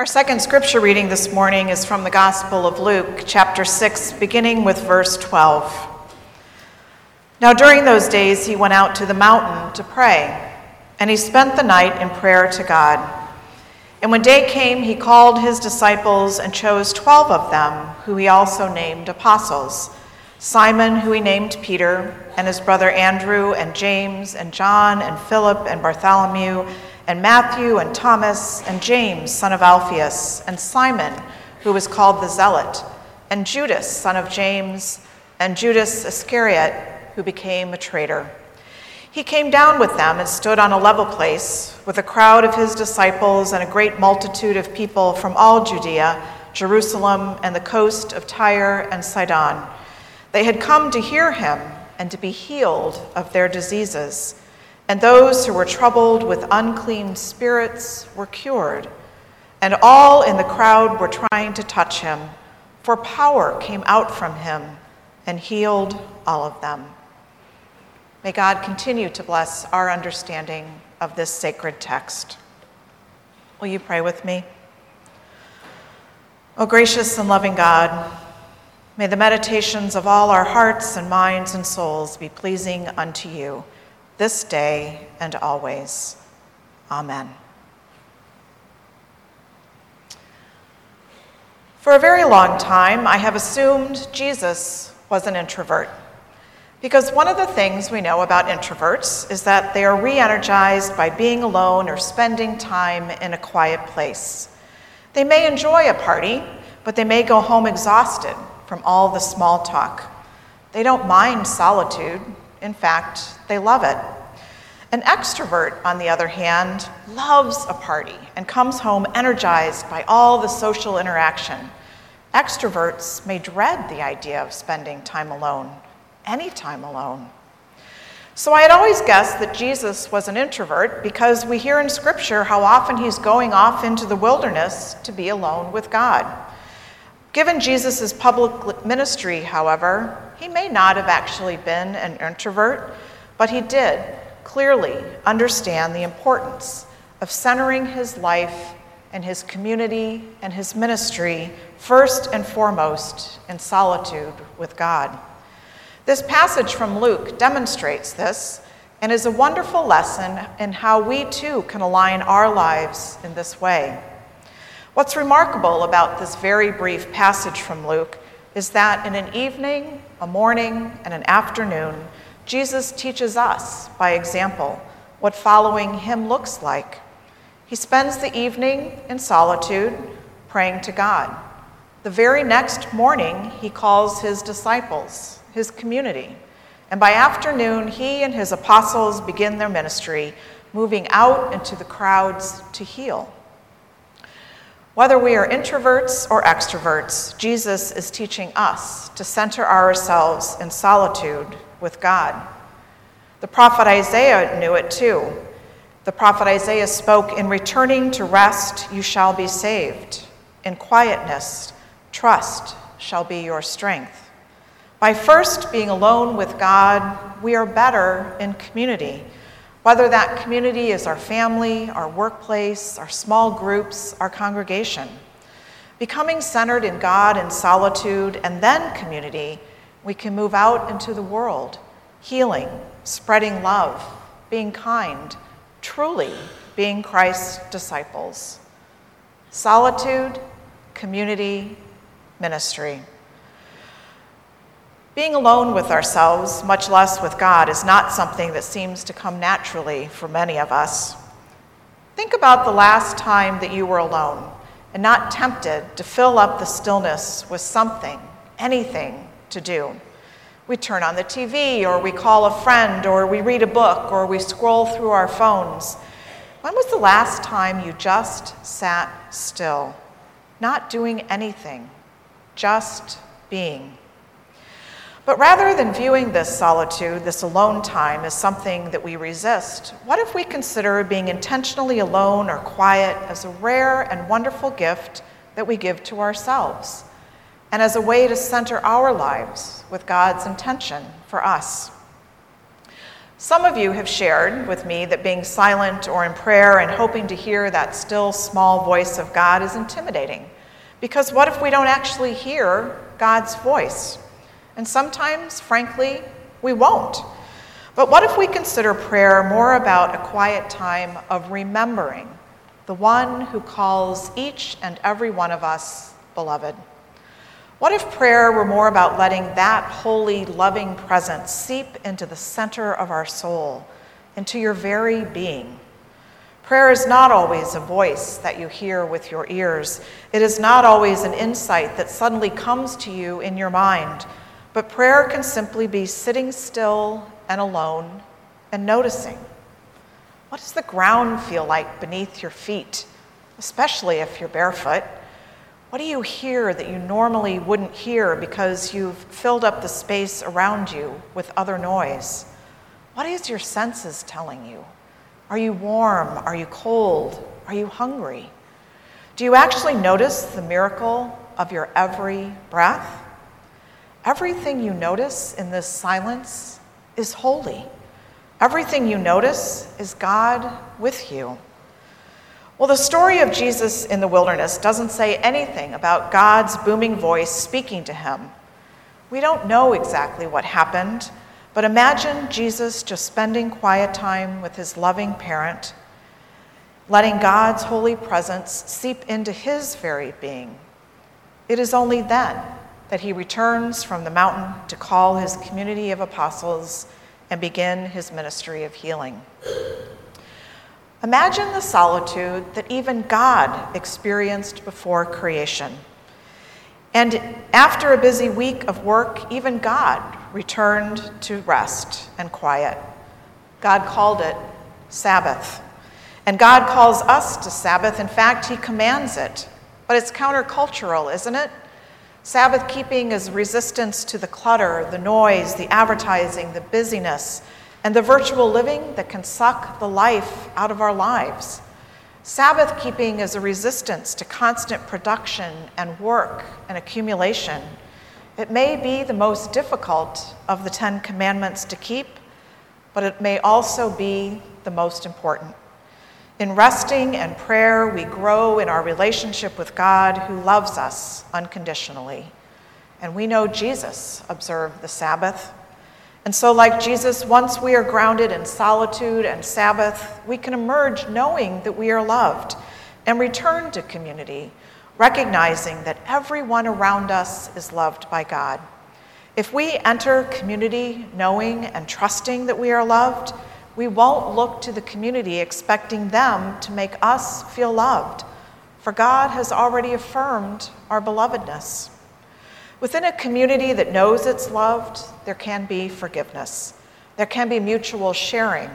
Our second scripture reading this morning is from the Gospel of Luke, chapter 6, beginning with verse 12. Now, during those days, he went out to the mountain to pray, and he spent the night in prayer to God. And when day came, he called his disciples and chose twelve of them, who he also named apostles Simon, who he named Peter, and his brother Andrew, and James, and John, and Philip, and Bartholomew, and Matthew, and Thomas, and James, son of Alphaeus, and Simon, who was called the Zealot, and Judas, son of James, and Judas Iscariot, who became a traitor. He came down with them and stood on a level place with a crowd of his disciples and a great multitude of people from all Judea, Jerusalem, and the coast of Tyre and Sidon. They had come to hear him and to be healed of their diseases. And those who were troubled with unclean spirits were cured. And all in the crowd were trying to touch him, for power came out from him and healed all of them. May God continue to bless our understanding of this sacred text. Will you pray with me? O gracious and loving God, may the meditations of all our hearts and minds and souls be pleasing unto you this day and always. Amen. For a very long time, I have assumed Jesus was an introvert. Because one of the things we know about introverts is that they are re energized by being alone or spending time in a quiet place. They may enjoy a party, but they may go home exhausted from all the small talk. They don't mind solitude, in fact, they love it. An extrovert, on the other hand, loves a party and comes home energized by all the social interaction. Extroverts may dread the idea of spending time alone any time alone. So I had always guessed that Jesus was an introvert because we hear in Scripture how often he's going off into the wilderness to be alone with God. Given Jesus' public ministry, however, he may not have actually been an introvert, but he did clearly understand the importance of centering his life and his community and his ministry first and foremost in solitude with God. This passage from Luke demonstrates this and is a wonderful lesson in how we too can align our lives in this way. What's remarkable about this very brief passage from Luke is that in an evening, a morning, and an afternoon, Jesus teaches us, by example, what following him looks like. He spends the evening in solitude, praying to God. The very next morning, he calls his disciples his community. And by afternoon, he and his apostles begin their ministry, moving out into the crowds to heal. Whether we are introverts or extroverts, Jesus is teaching us to center ourselves in solitude with God. The prophet Isaiah knew it too. The prophet Isaiah spoke, In returning to rest, you shall be saved. In quietness, trust shall be your strength. By first being alone with God, we are better in community. Whether that community is our family, our workplace, our small groups, our congregation. Becoming centered in God in solitude and then community, we can move out into the world, healing, spreading love, being kind, truly being Christ's disciples. Solitude, community, ministry. Being alone with ourselves, much less with God, is not something that seems to come naturally for many of us. Think about the last time that you were alone and not tempted to fill up the stillness with something, anything to do. We turn on the TV, or we call a friend, or we read a book, or we scroll through our phones. When was the last time you just sat still, not doing anything, just being? But rather than viewing this solitude, this alone time, as something that we resist, what if we consider being intentionally alone or quiet as a rare and wonderful gift that we give to ourselves, and as a way to center our lives with God's intention for us? Some of you have shared with me that being silent or in prayer and hoping to hear that still small voice of God is intimidating. Because what if we don't actually hear God's voice? And sometimes, frankly, we won't. But what if we consider prayer more about a quiet time of remembering the one who calls each and every one of us beloved? What if prayer were more about letting that holy, loving presence seep into the center of our soul, into your very being? Prayer is not always a voice that you hear with your ears. It is not always an insight that suddenly comes to you in your mind. But prayer can simply be sitting still and alone and noticing. What does the ground feel like beneath your feet, especially if you're barefoot? What do you hear that you normally wouldn't hear because you've filled up the space around you with other noise? What is your senses telling you? Are you warm? Are you cold? Are you hungry? Do you actually notice the miracle of your every breath? Everything you notice in this silence is holy. Everything you notice is God with you. Well, the story of Jesus in the wilderness doesn't say anything about God's booming voice speaking to him. We don't know exactly what happened, but imagine Jesus just spending quiet time with his loving parent, letting God's holy presence seep into his very being. It is only then that he returns from the mountain to call his community of apostles and begin his ministry of healing. Imagine the solitude that even God experienced before creation. And after a busy week of work, even God returned to rest and quiet. God called it Sabbath. And God calls us to Sabbath. In fact, He commands it. But it's countercultural, isn't it? Sabbath keeping is resistance to the clutter, the noise, the advertising, the busyness, and the virtual living that can suck the life out of our lives. Sabbath keeping is a resistance to constant production and work and accumulation. It may be the most difficult of the Ten Commandments to keep, but it may also be the most important. In resting and prayer, we grow in our relationship with God who loves us unconditionally. And we know Jesus observed the Sabbath. And so, like Jesus, once we are grounded in solitude and Sabbath, we can emerge knowing that we are loved and return to community, recognizing that everyone around us is loved by God. If we enter community knowing and trusting that we are loved, we won't look to the community expecting them to make us feel loved, for God has already affirmed our belovedness. Within a community that knows it's loved, there can be forgiveness, there can be mutual sharing,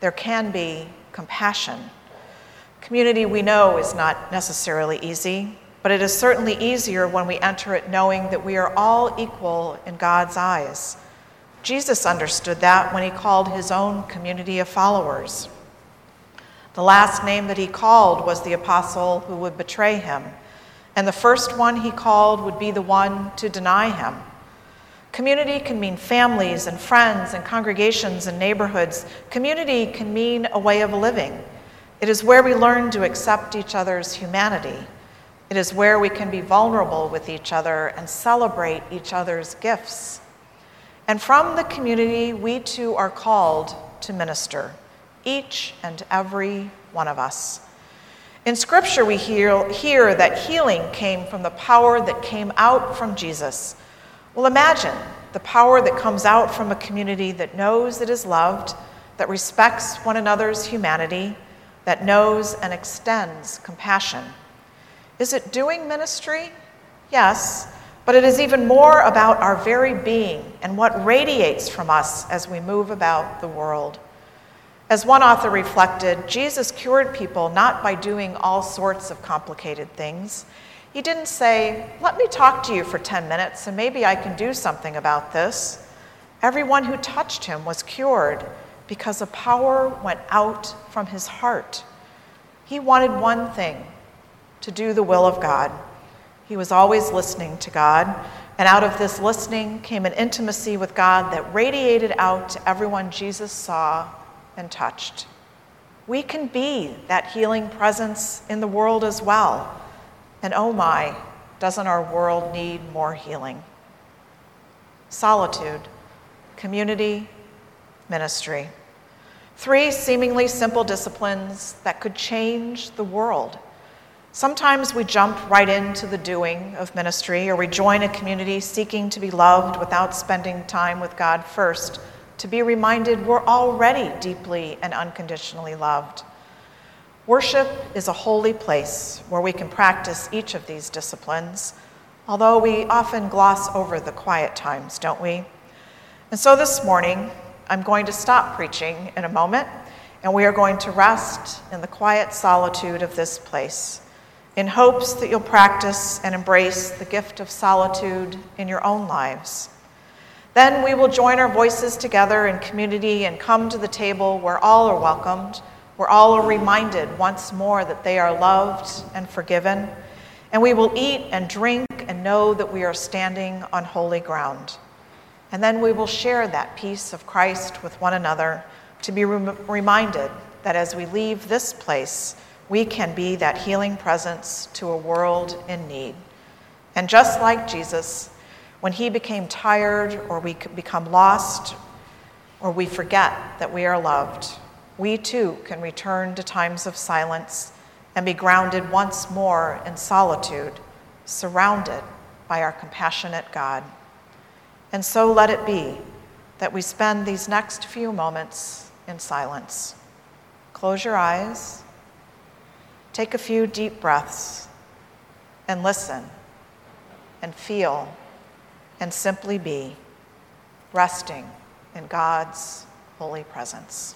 there can be compassion. Community we know is not necessarily easy, but it is certainly easier when we enter it knowing that we are all equal in God's eyes Jesus understood that when he called his own community of followers. The last name that he called was the apostle who would betray him, and the first one he called would be the one to deny him. Community can mean families and friends and congregations and neighborhoods. Community can mean a way of living. It is where we learn to accept each other's humanity. It is where we can be vulnerable with each other and celebrate each other's gifts. And from the community, we too are called to minister, each and every one of us. In Scripture, we hear, hear that healing came from the power that came out from Jesus. Well, imagine the power that comes out from a community that knows it is loved, that respects one another's humanity, that knows and extends compassion. Is it doing ministry? Yes, but it is even more about our very being and what radiates from us as we move about the world. As one author reflected, Jesus cured people not by doing all sorts of complicated things. He didn't say, Let me talk to you for 10 minutes and maybe I can do something about this. Everyone who touched him was cured because a power went out from his heart. He wanted one thing to do the will of God. He was always listening to God, And out of this listening came an intimacy with God that radiated out to everyone Jesus saw and touched. We can be that healing presence in the world as well. And oh my, doesn't our world need more healing? Solitude, community, ministry. Three seemingly simple disciplines that could change the world. Sometimes we jump right into the doing of ministry, or we join a community seeking to be loved without spending time with God first, to be reminded we're already deeply and unconditionally loved. Worship is a holy place where we can practice each of these disciplines, although we often gloss over the quiet times, don't we? And so this morning, I'm going to stop preaching in a moment, and we are going to rest in the quiet solitude of this place in hopes that you'll practice and embrace the gift of solitude in your own lives. Then we will join our voices together in community and come to the table where all are welcomed, where all are reminded once more that they are loved and forgiven. And we will eat and drink and know that we are standing on holy ground. And then we will share that peace of Christ with one another to be rem- reminded that as we leave this place, we can be that healing presence to a world in need. And just like Jesus, when he became tired or we become lost or we forget that we are loved, we too can return to times of silence and be grounded once more in solitude, surrounded by our compassionate God. And so let it be that we spend these next few moments in silence. Close your eyes Take a few deep breaths and listen and feel and simply be, resting in God's holy presence.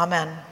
Amen.